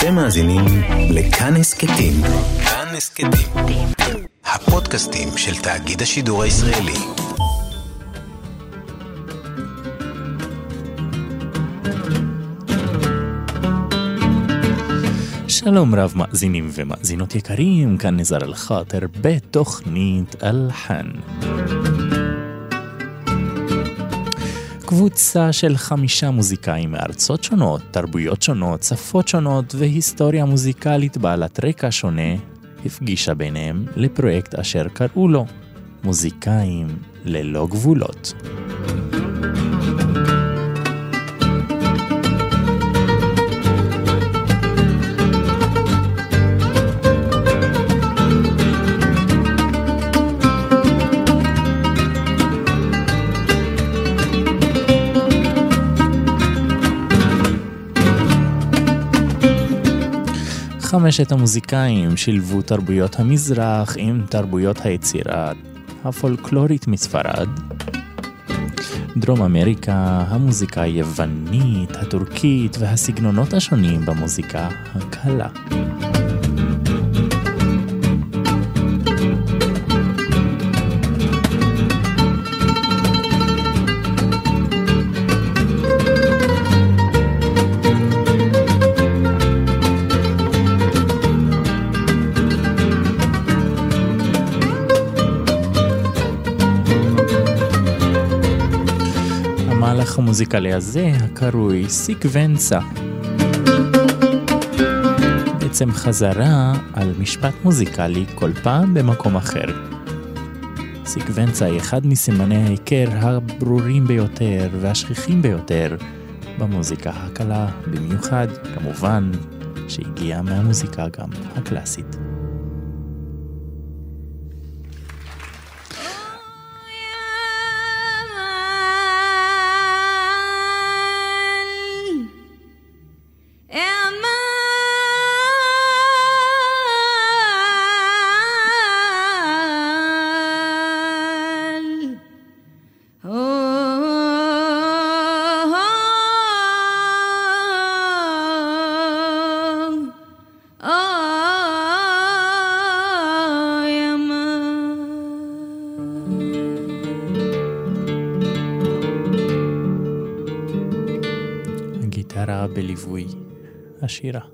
אתם מאזינים לכאן הסכתים. כאן הסכתים. הפודקאסטים של תאגיד השידור הישראלי. שלום רב מאזינים ומאזינות יקרים, כאן נזר אל-חאטר בתוכנית אלחן. קבוצה של חמישה מוזיקאים מארצות שונות, תרבויות שונות, שפות שונות והיסטוריה מוזיקלית בעלת רקע שונה, הפגישה ביניהם לפרויקט אשר קראו לו מוזיקאים ללא גבולות. חמשת המוזיקאים שילבו תרבויות המזרח עם תרבויות היצירה הפולקלורית מספרד, דרום אמריקה, המוזיקה היוונית, הטורקית והסגנונות השונים במוזיקה הקלה. המוזיקלי הזה, הקרוי סיקוונצה. בעצם חזרה על משפט מוזיקלי כל פעם במקום אחר. סיקוונצה היא אחד מסימני ההיכר הברורים ביותר והשכיחים ביותר במוזיקה הקלה, במיוחד, כמובן, שהגיעה מהמוזיקה גם הקלאסית. Shira.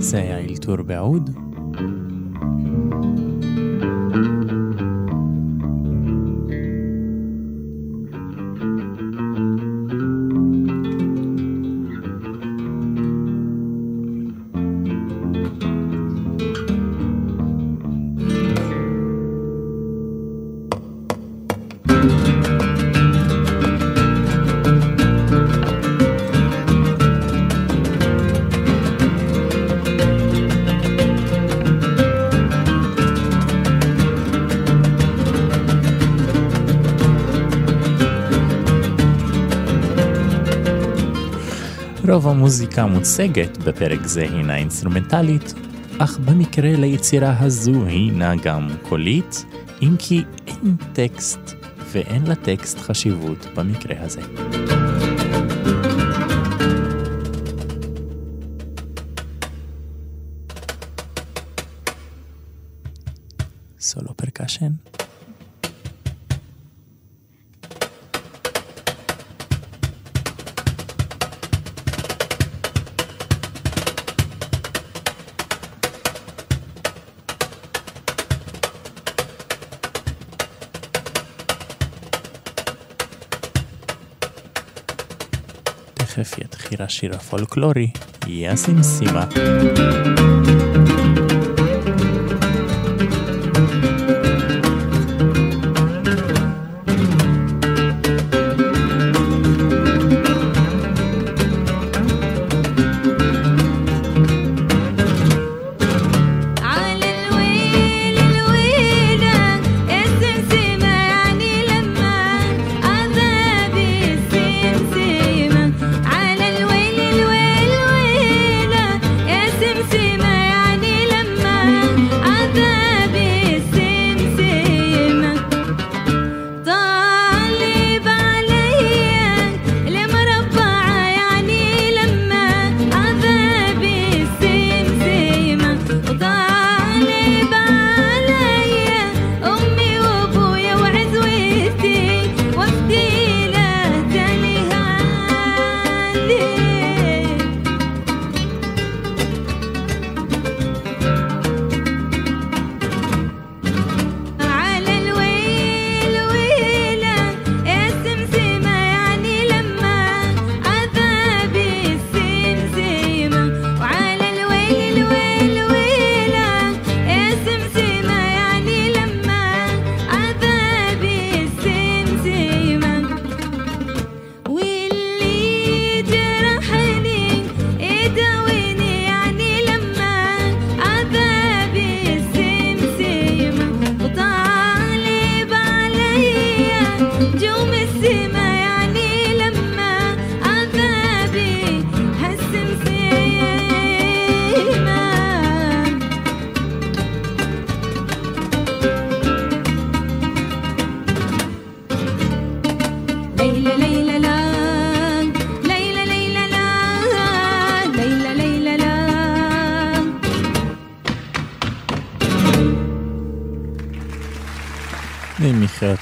זה היה אלתור רוב המוזיקה המוצגת בפרק זה הינה אינסטרומנטלית, אך במקרה ליצירה הזו הינה גם קולית, אם כי אין טקסט ואין לטקסט חשיבות במקרה הזה. השיר הפולקלורי, יאסימסימה. מחיאות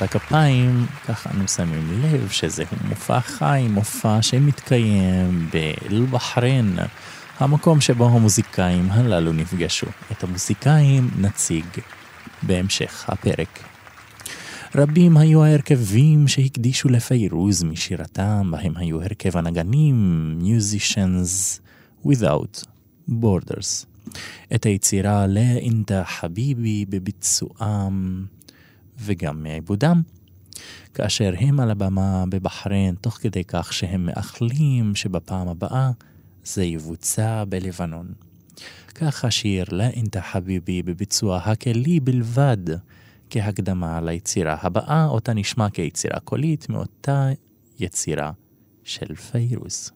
הכפיים, ככה אנו שמים לב שזהו מופע חי, מופע שמתקיים באל-בחריין, המקום שבו המוזיקאים הללו נפגשו. את המוזיקאים נציג בהמשך הפרק. רבים היו ההרכבים שהקדישו לפיירוז משירתם, בהם היו הרכב הנגנים, Musicians Without Borders. את היצירה לאינדה חביבי בביצועם וגם מעיבודם. כאשר הם על הבמה בבחריין, תוך כדי כך שהם מאחלים שבפעם הבאה זה יבוצע בלבנון. כך השיר "לא אינתה חביבי" בביצוע הכלי בלבד, כהקדמה ליצירה הבאה, אותה נשמע כיצירה קולית מאותה יצירה של פיירוס.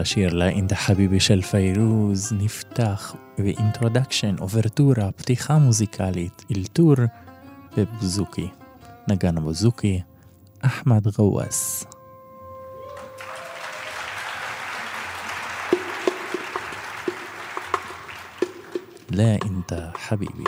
כהקדמה לשיר לאינדה חביבי של פיירוז, נפתח באינטרודקשן, אוברטורה, פתיחה מוזיקלית, אלתור בבוזוקי. נגן הבוזוקי, אחמד גוואס. لا انت حبيبي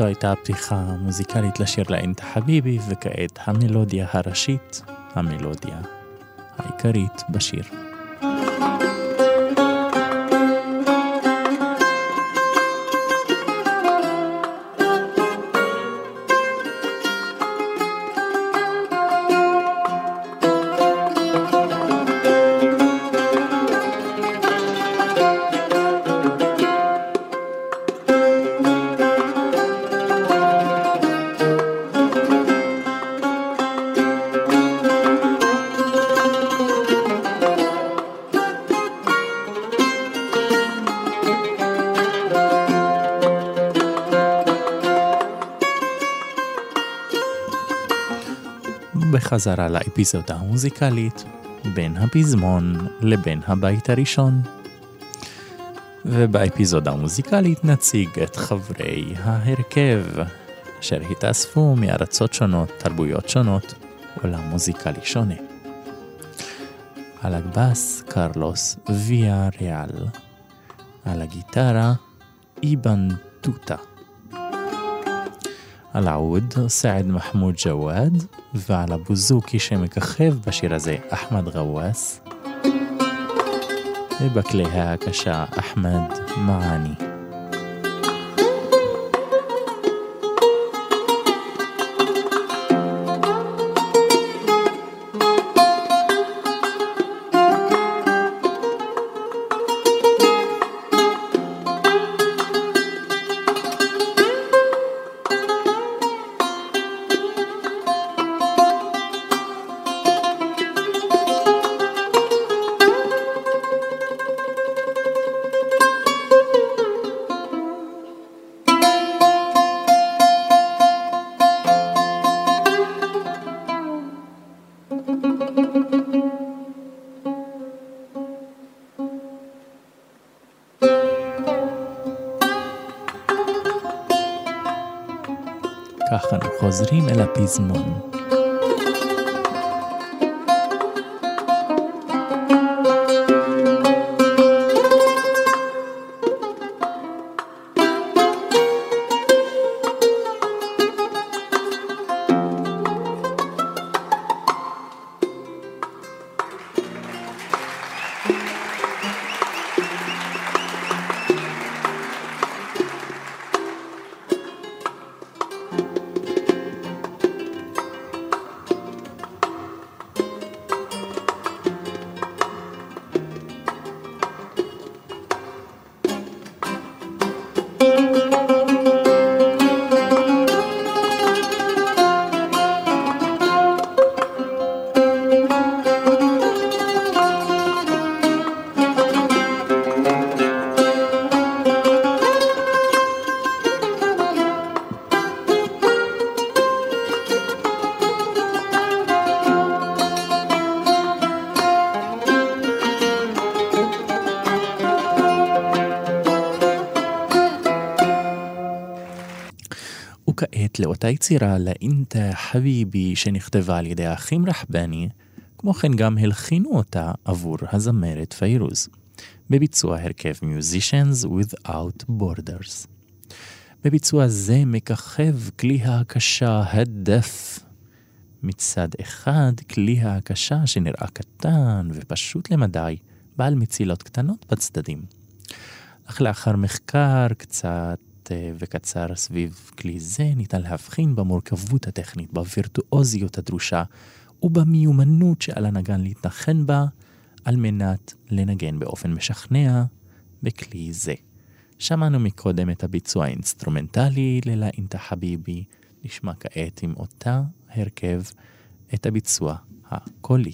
זו הייתה הפתיחה המוזיקלית לשיר לאינטה חביבי, וכעת המלודיה הראשית, המלודיה העיקרית בשיר. בחזרה לאפיזודה המוזיקלית בין הפזמון לבין הבית הראשון. ובאפיזודה המוזיקלית נציג את חברי ההרכב, אשר התאספו מארצות שונות, תרבויות שונות, עולם מוזיקלי שונה. על הגבס קרלוס ויה ריאל, על הגיטרה איבן טוטה. על העוד סעד מחמוד ג'וואד, ועל הבוזוקי שמככב בשיר הזה אחמד גוואס, ובכלי ההקשה אחמד מעני. חוזרים אל לאותה יצירה לאינטה חביבי שנכתבה על ידי האחים רחבני, כמו כן גם הלחינו אותה עבור הזמרת פיירוז, בביצוע הרכב Musicians Without Borders. בביצוע זה מככב כלי ההקשה הדף. מצד אחד, כלי ההקשה שנראה קטן ופשוט למדי, בעל מצילות קטנות בצדדים. אך לאחר מחקר קצת וקצר סביב כלי זה, ניתן להבחין במורכבות הטכנית, בווירטואוזיות הדרושה ובמיומנות שעל הנגן להתנחן בה, על מנת לנגן באופן משכנע בכלי זה. שמענו מקודם את הביצוע האינסטרומנטלי ללאינטה חביבי, נשמע כעת עם אותה הרכב את הביצוע הקולי.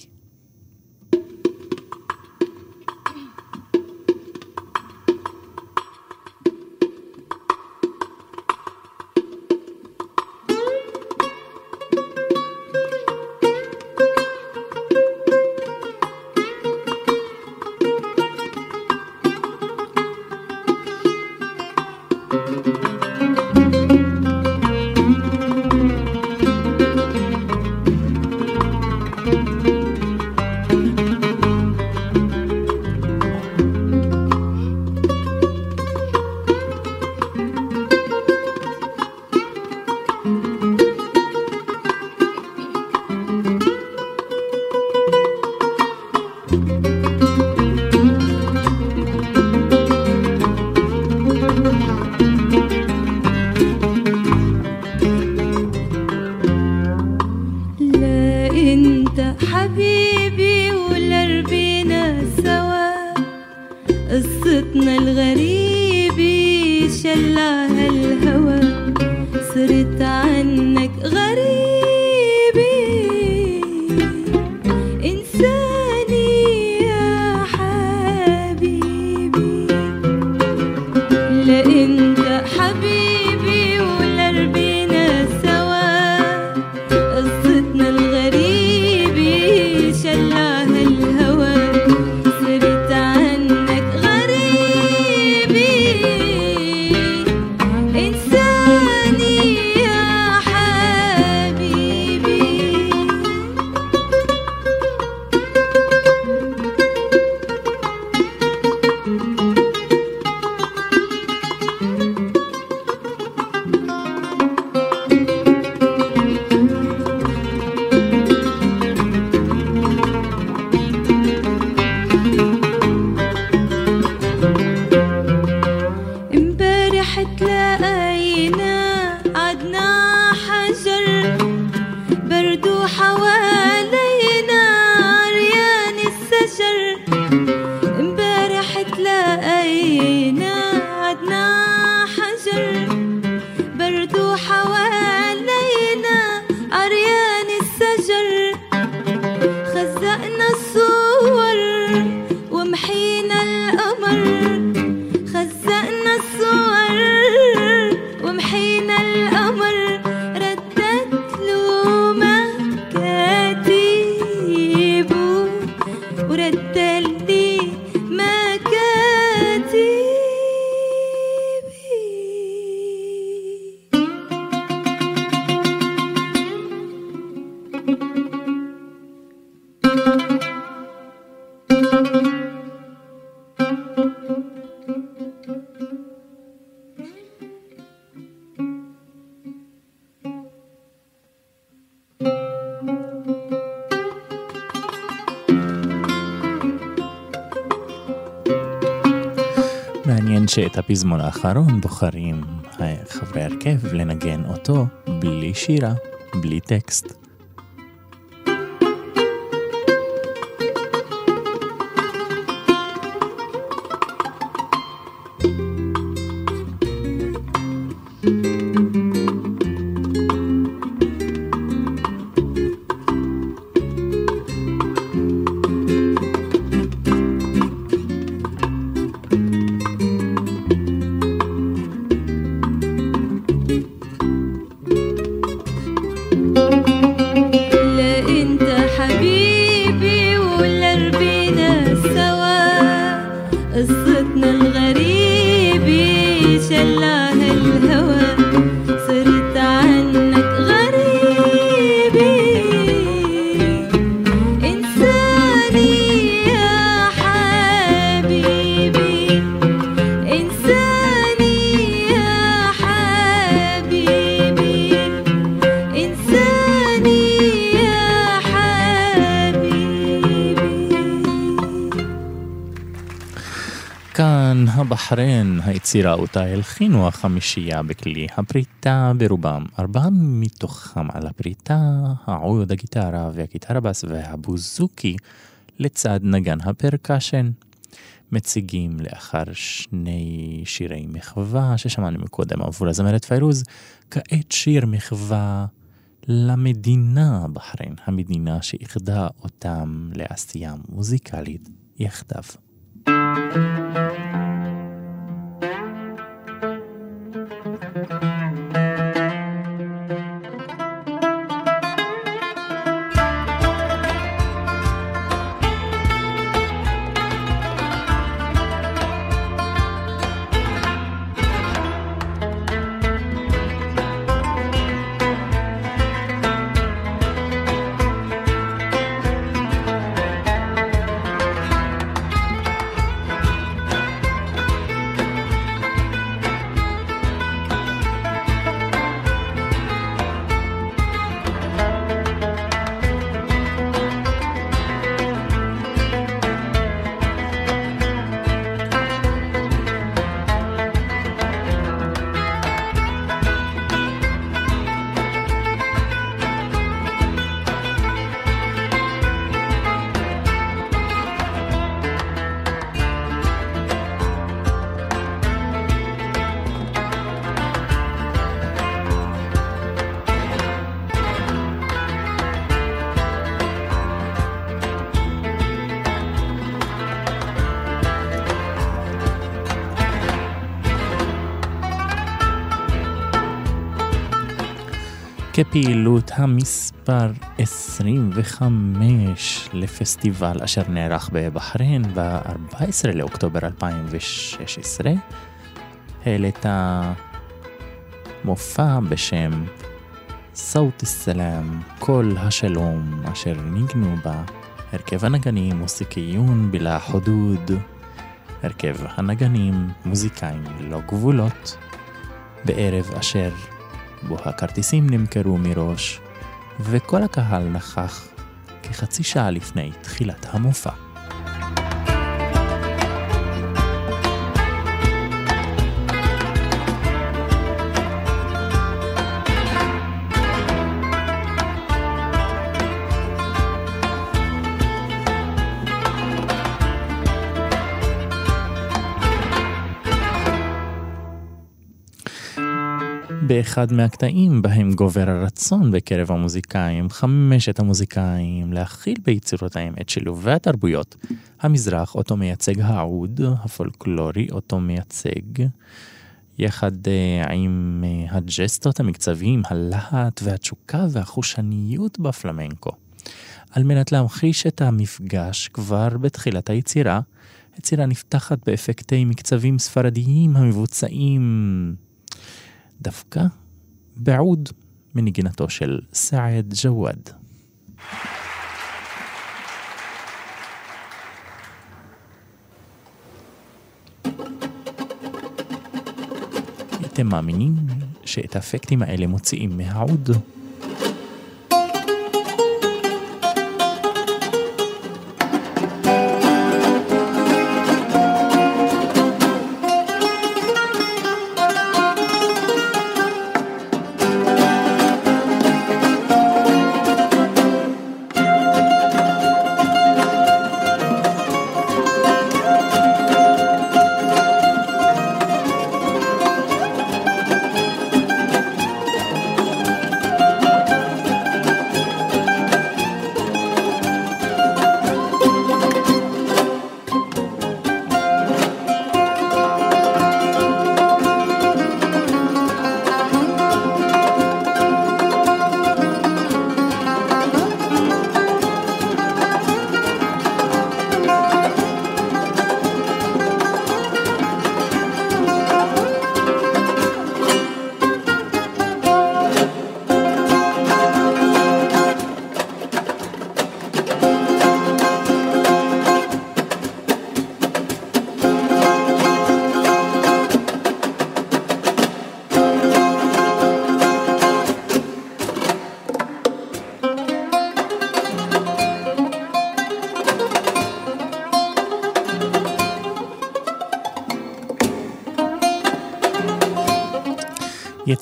הפזמון האחרון בוחרים חברי הרכב לנגן אותו בלי שירה, בלי טקסט. כאן הבחריין, היצירה אותה הלחינו החמישייה בכלי הפריטה ברובם. ארבעה מתוכם על הפריטה, העוד, הגיטרה והגיטרה בס והבוזוקי, לצד נגן הפרקשן. מציגים לאחר שני שירי מחווה ששמענו מקודם עבור הזמרת פיירוז, כעת שיר מחווה למדינה בחריין, המדינה שאיחדה אותם לעשייה מוזיקלית יחדיו. لا כפעילות המספר 25 לפסטיבל אשר נערך בבחריין ב-14 לאוקטובר 2016, העלית מופע בשם סאוט א-סלאם, קול השלום, אשר ניגנו בה הרכב הנגנים מוסיקיות בלה חודוד, הרכב הנגנים מוזיקאים ללא גבולות, בערב אשר בו הכרטיסים נמכרו מראש, וכל הקהל נכח כחצי שעה לפני תחילת המופע. באחד מהקטעים בהם גובר הרצון בקרב המוזיקאים, חמשת המוזיקאים, להכיל ביצירותיהם את שילובי התרבויות, המזרח אותו מייצג העוד, הפולקלורי אותו מייצג, יחד uh, עם uh, הג'סטות המקצביים, הלהט והתשוקה והחושניות בפלמנקו. על מנת להמחיש את המפגש כבר בתחילת היצירה, היצירה נפתחת באפקטי מקצבים ספרדיים המבוצעים דווקא בעוד מנגינתו של סעד ג'וואד. אתם מאמינים שאת האפקטים האלה מוציאים מהעוד?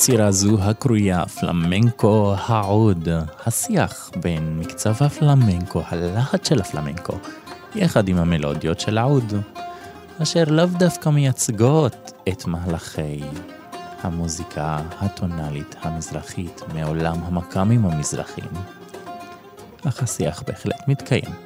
יצירה זו הקרויה פלמנקו העוד, השיח בין מקצב הפלמנקו, הלהט של הפלמנקו, יחד עם המלודיות של העוד, אשר לאו דווקא מייצגות את מהלכי המוזיקה הטונאלית המזרחית מעולם המקאמים המזרחיים, אך השיח בהחלט מתקיים.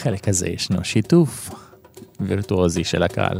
בחלק הזה ישנו שיתוף וירטואוזי של הקהל.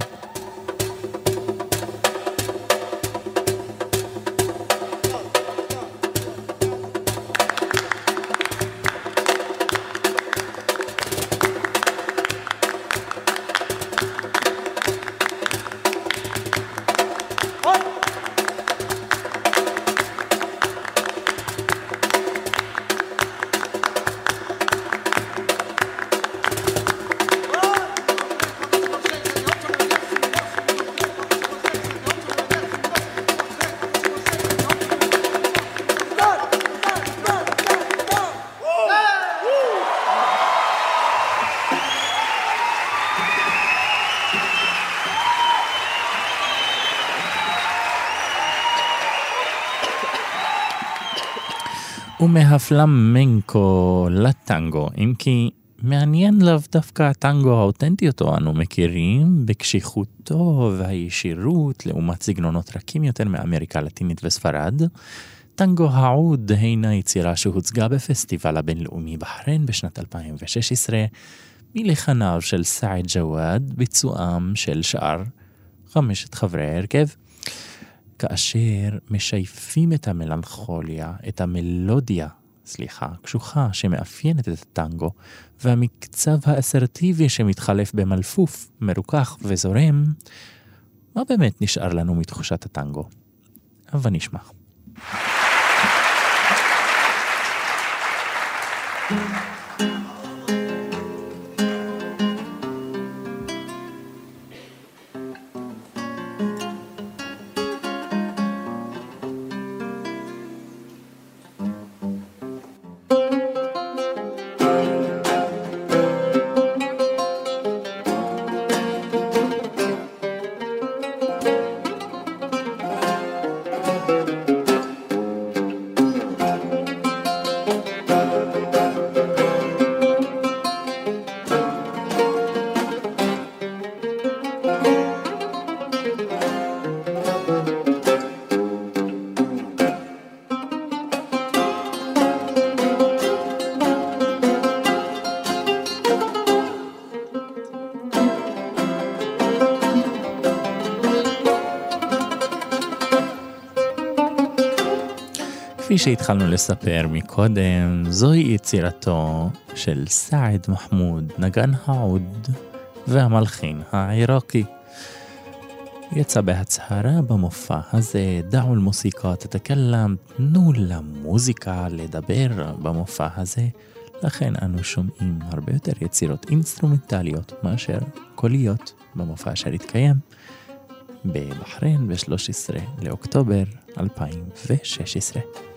ומהפלמנקו לטנגו, אם כי מעניין לאו דווקא הטנגו האותנטי אותו אנו מכירים, בקשיחותו והישירות לעומת סגנונות רכים יותר מאמריקה הלטינית וספרד. טנגו העוד הינה יצירה שהוצגה בפסטיבל הבינלאומי בחריין בשנת 2016, מלחניו של סעד ג'וואד, ביצועם של שאר חמשת חברי ההרכב. כאשר משייפים את המלנכוליה, את המלודיה, סליחה, קשוחה, שמאפיינת את הטנגו, והמקצב האסרטיבי שמתחלף במלפוף, מרוכך וזורם, מה באמת נשאר לנו מתחושת הטנגו? הבה נשמע. שהתחלנו לספר מקודם, זוהי יצירתו של סעד מחמוד, נגן העוד והמלחין העיראקי. יצא בהצהרה במופע הזה, דעו אל-מוסיקה תתקלם, תנו למוזיקה לדבר במופע הזה. לכן אנו שומעים הרבה יותר יצירות אינסטרומנטליות מאשר קוליות במופע אשר התקיים בבחריין ב-13 לאוקטובר 2016.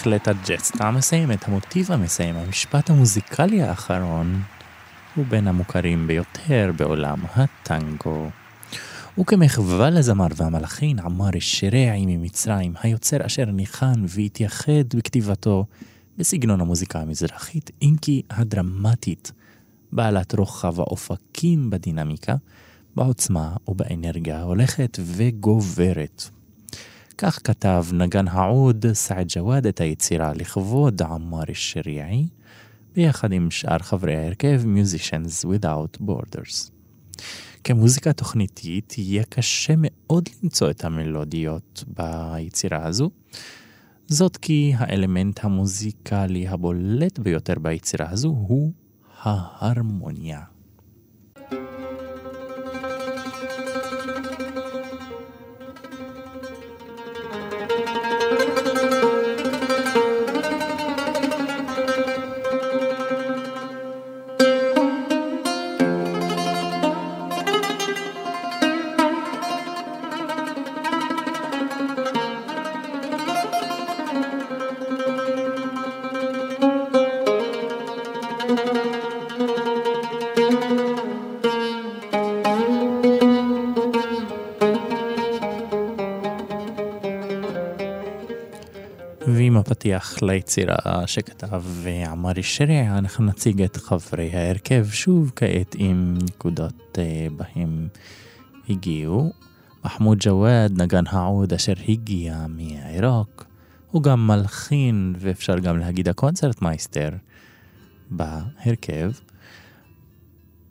בהחלט הג'סטה המסיים את המוטיב המסיים, המשפט המוזיקלי האחרון, הוא בין המוכרים ביותר בעולם הטנגו. וכמחווה לזמר והמלחין עמר א-שריעי ממצרים, היוצר אשר ניחן והתייחד בכתיבתו בסגנון המוזיקה המזרחית, אם כי הדרמטית, בעלת רוחב האופקים בדינמיקה, בעוצמה ובאנרגיה ההולכת וגוברת. כך כתב נגן העוד סעד ג'וואד את היצירה לכבוד עמר א-שריעי, ביחד עם שאר חברי ההרכב Musicians Without Borders. כמוזיקה תוכניתית יהיה קשה מאוד למצוא את המלודיות ביצירה הזו, זאת כי האלמנט המוזיקלי הבולט ביותר ביצירה הזו הוא ההרמוניה. ליצירה שכתב עמרי שרי, אנחנו נציג את חברי ההרכב שוב כעת עם נקודות אה, בהם הגיעו. מחמוד ג'וואד, נגן העוד אשר הגיע מעיראק, הוא גם מלחין ואפשר גם להגיד הקונצרט מייסטר בהרכב.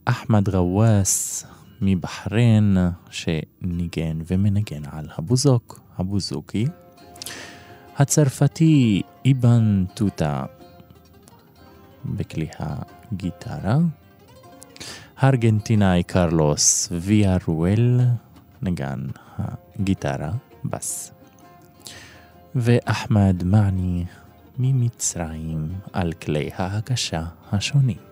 אחמד גוואס מבחריין שניגן ומנגן על הבוזוק, הבוזוקי. הצרפתי איבן טוטה בכלי הגיטרה, הארגנטינאי קרלוס ויה רואל נגן הגיטרה, בס, ואחמד מעני ממצרים על כלי ההקשה השונים.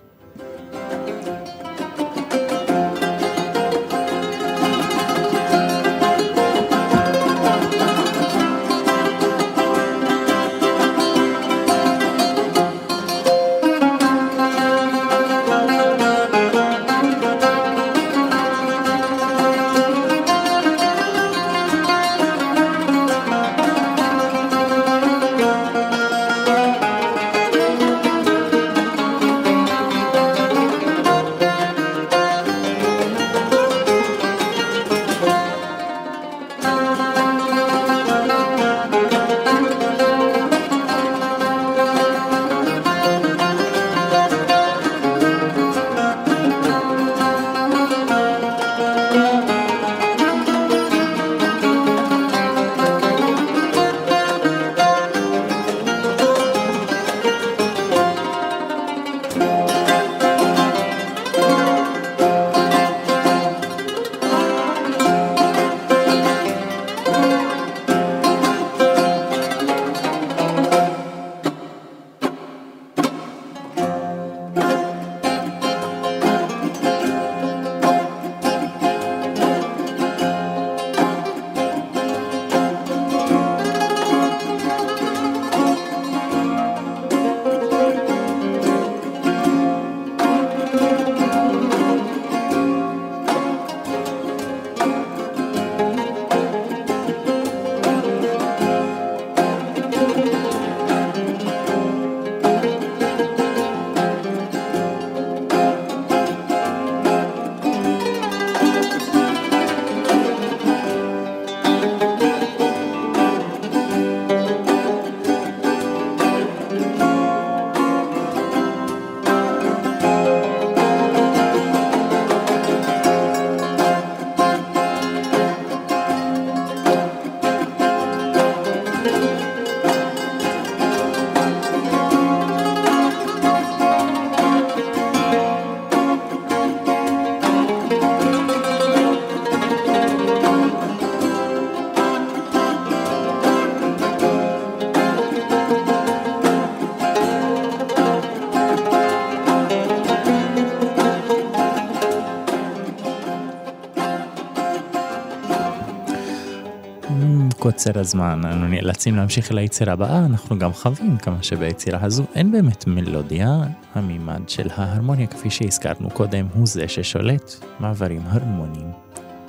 קוצר הזמן אנו נאלצים להמשיך אל היצירה הבאה, אנחנו גם חווים כמה שביצירה הזו אין באמת מלודיה, המימד של ההרמוניה כפי שהזכרנו קודם הוא זה ששולט, מעברים הרמוניים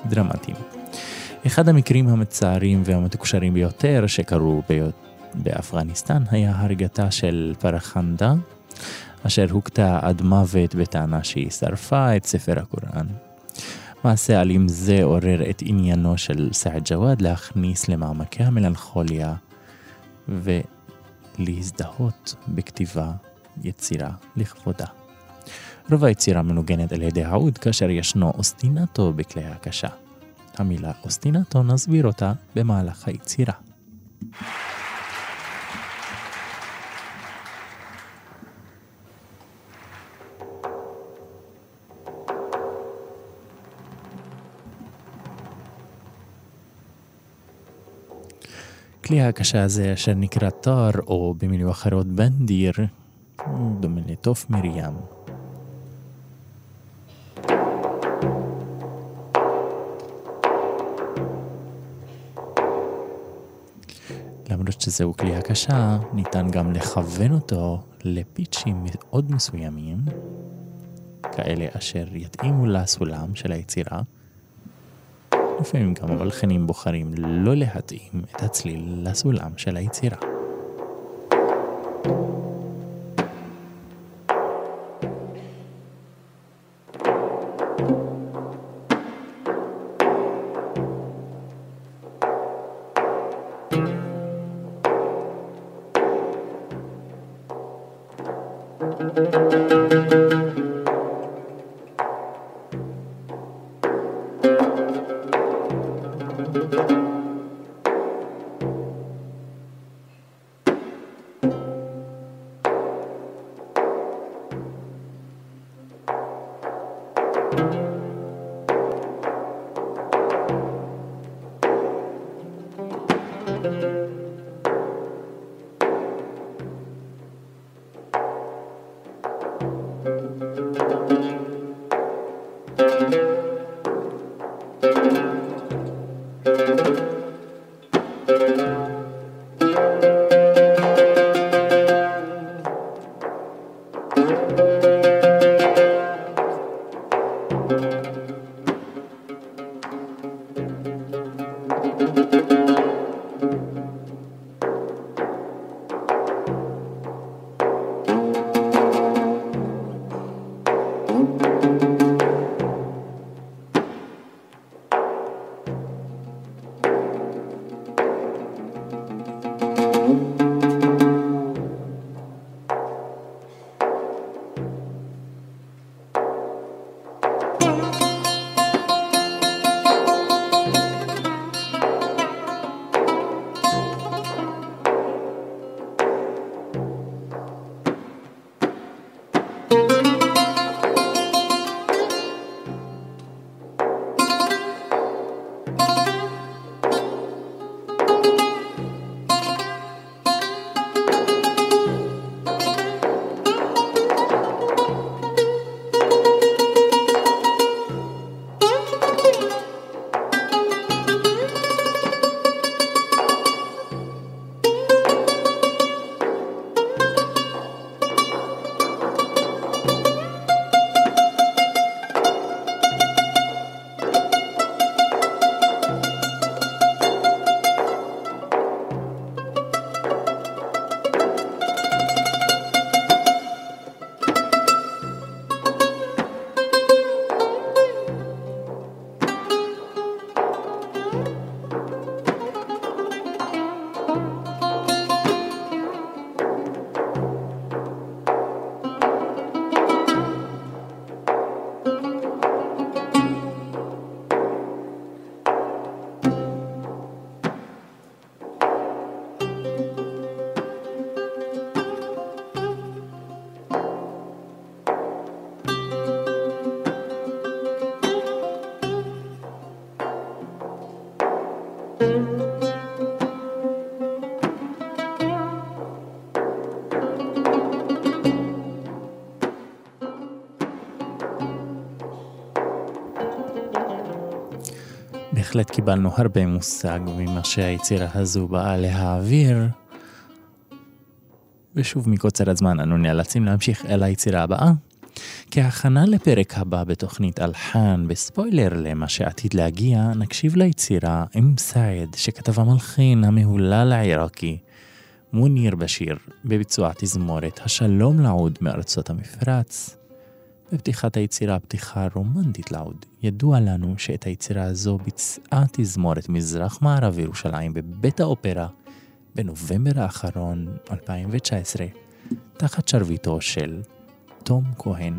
דרמטיים. אחד המקרים המצערים והמתוקשרים ביותר שקרו באפגניסטן היה הריגתה של פרחנדה, אשר הוכתה עד מוות בטענה שהיא שרפה את ספר הקוראן. מעשה אלים זה עורר את עניינו של סעד ג'וואד להכניס למעמקי המלנכוליה ולהזדהות בכתיבה יצירה לכבודה. רוב היצירה מנוגנת על ידי העוד כאשר ישנו אוסטינטו בכלי הקשה. המילה אוסטינטו נסביר אותה במהלך היצירה. הכלי הקשה הזה אשר נקרא טר, או במילים אחרות בנדיר, דומה לתוף מרים. למרות שזהו כלי הקשה, ניתן גם לכוון אותו לפיצ'ים מאוד מסוימים, כאלה אשר יתאימו לסולם של היצירה, לפעמים גם המלחינים בוחרים לא להתאים את הצליל לסולם של היצירה. בהחלט קיבלנו הרבה מושג ממה שהיצירה הזו באה להעביר. ושוב מקוצר הזמן אנו נאלצים להמשיך אל היצירה הבאה. כהכנה לפרק הבא בתוכנית אלחן, בספוילר למה שעתיד להגיע, נקשיב ליצירה עם סעד, שכתב המלחין המהולל העיראקי, מוניר בשיר, בביצוע תזמורת השלום לעוד מארצות המפרץ. בפתיחת היצירה פתיחה רומנטית לעוד. ידוע לנו שאת היצירה הזו ביצעה תזמורת מזרח מערב ירושלים בבית האופרה בנובמבר האחרון 2019, תחת שרביטו של תום כהן.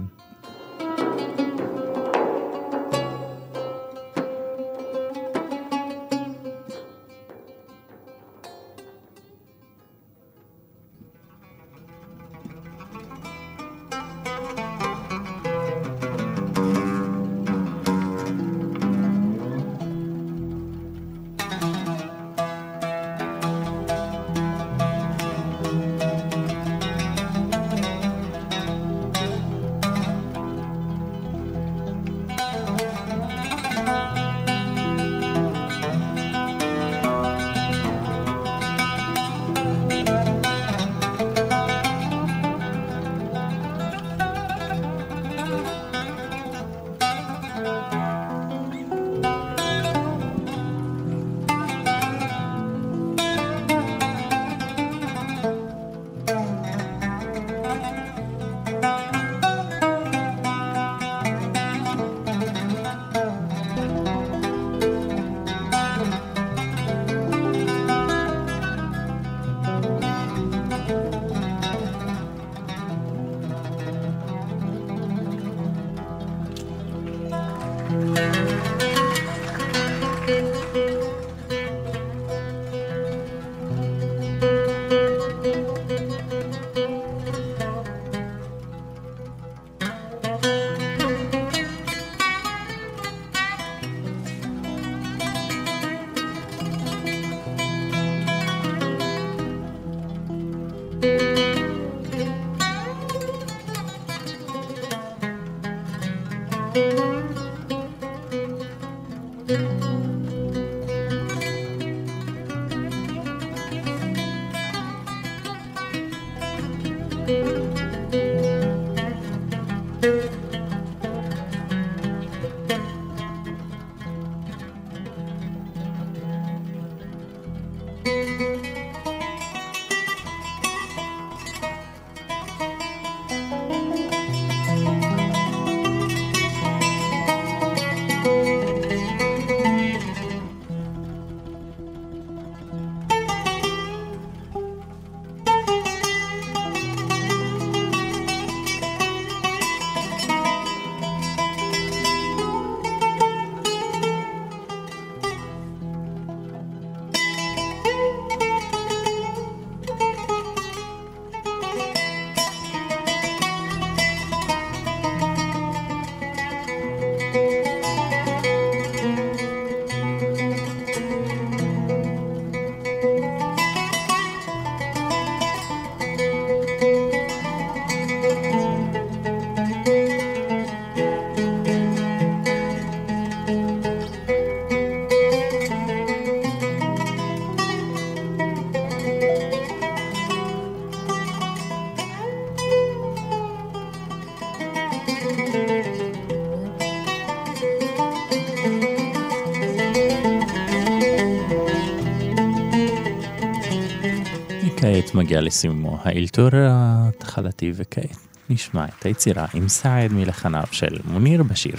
מגיע לסיומו האלתור התחלתי וכעת נשמע את היצירה עם סעד מלחניו של מוניר בשיר.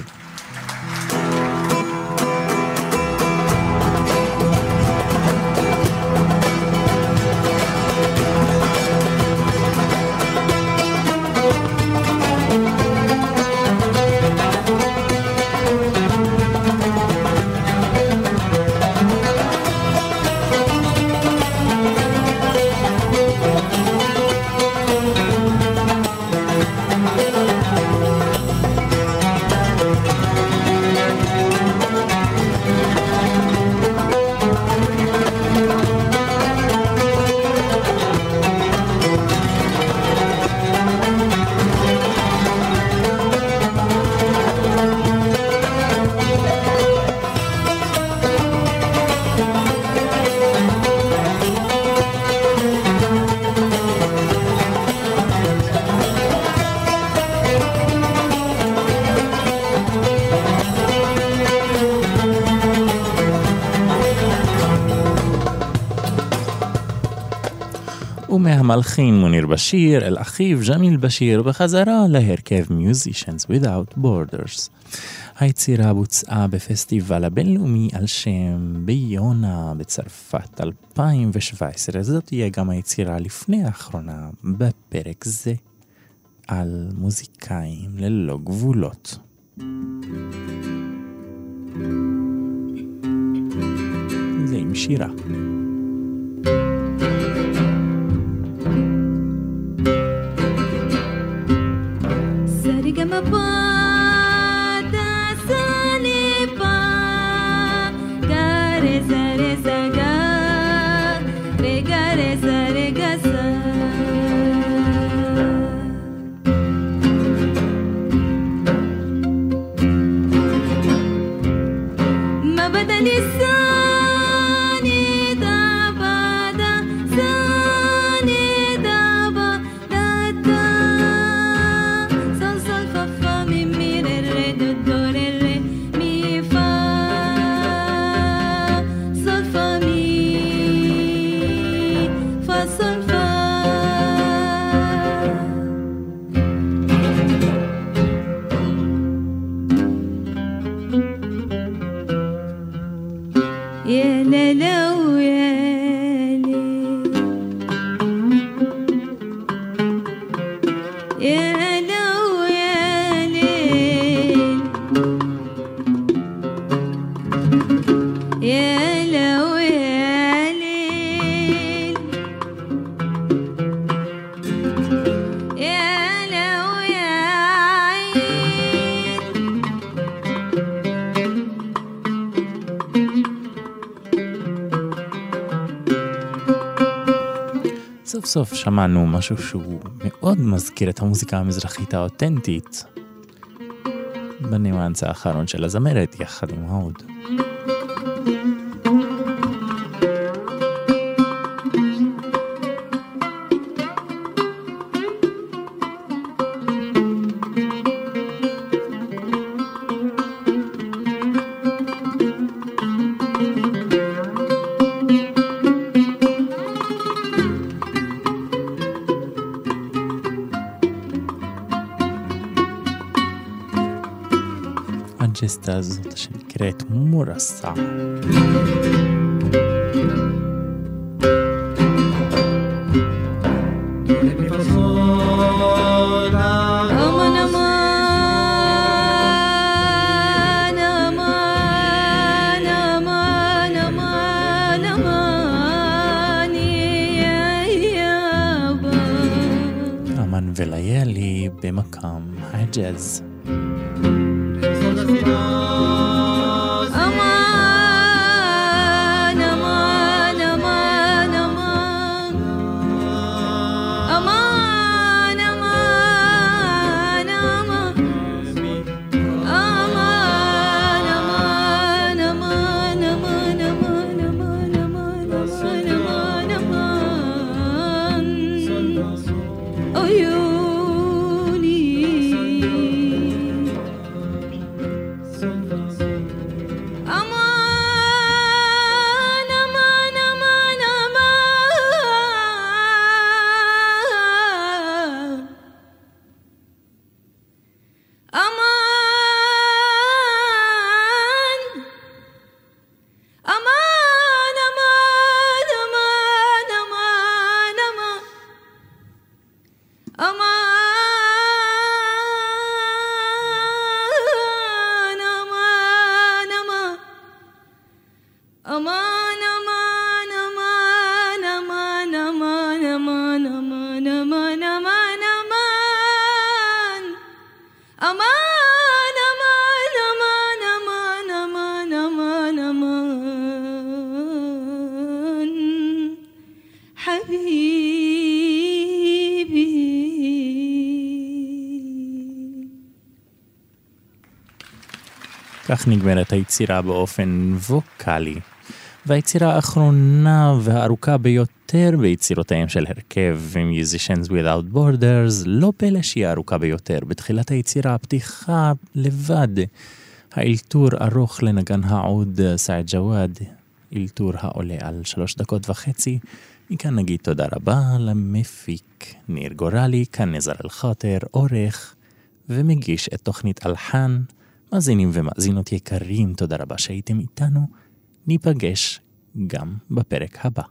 ומהמלחין מוניר בשיר אל אחיו ג'מיל בשיר בחזרה להרכב Musicians Without Borders. היצירה בוצעה בפסטיבל הבינלאומי על שם ביונה בצרפת 2017. זאת תהיה גם היצירה לפני האחרונה בפרק זה על מוזיקאים ללא גבולות. זה עם שירה. סוף סוף שמענו משהו שהוא מאוד מזכיר את המוזיקה המזרחית האותנטית בניואנס האחרון של הזמרת יחד עם ההוד. ممتاز عشان كرهت مرصع ليالي بمقام عجاز כך נגמרת היצירה באופן ווקאלי. והיצירה האחרונה והארוכה ביותר ביצירותיהם של הרכב Musicians Without Borders, לא פלא שהיא הארוכה ביותר. בתחילת היצירה הפתיחה לבד, האלתור ארוך לנגן העוד סעד ג'וואד, אלתור העולה על שלוש דקות וחצי, מכאן נגיד תודה רבה למפיק ניר גורלי, כאן נזר אל-חאטר, עורך ומגיש את תוכנית אלחן. מאזינים ומאזינות יקרים, תודה רבה שהייתם איתנו. ניפגש גם בפרק הבא.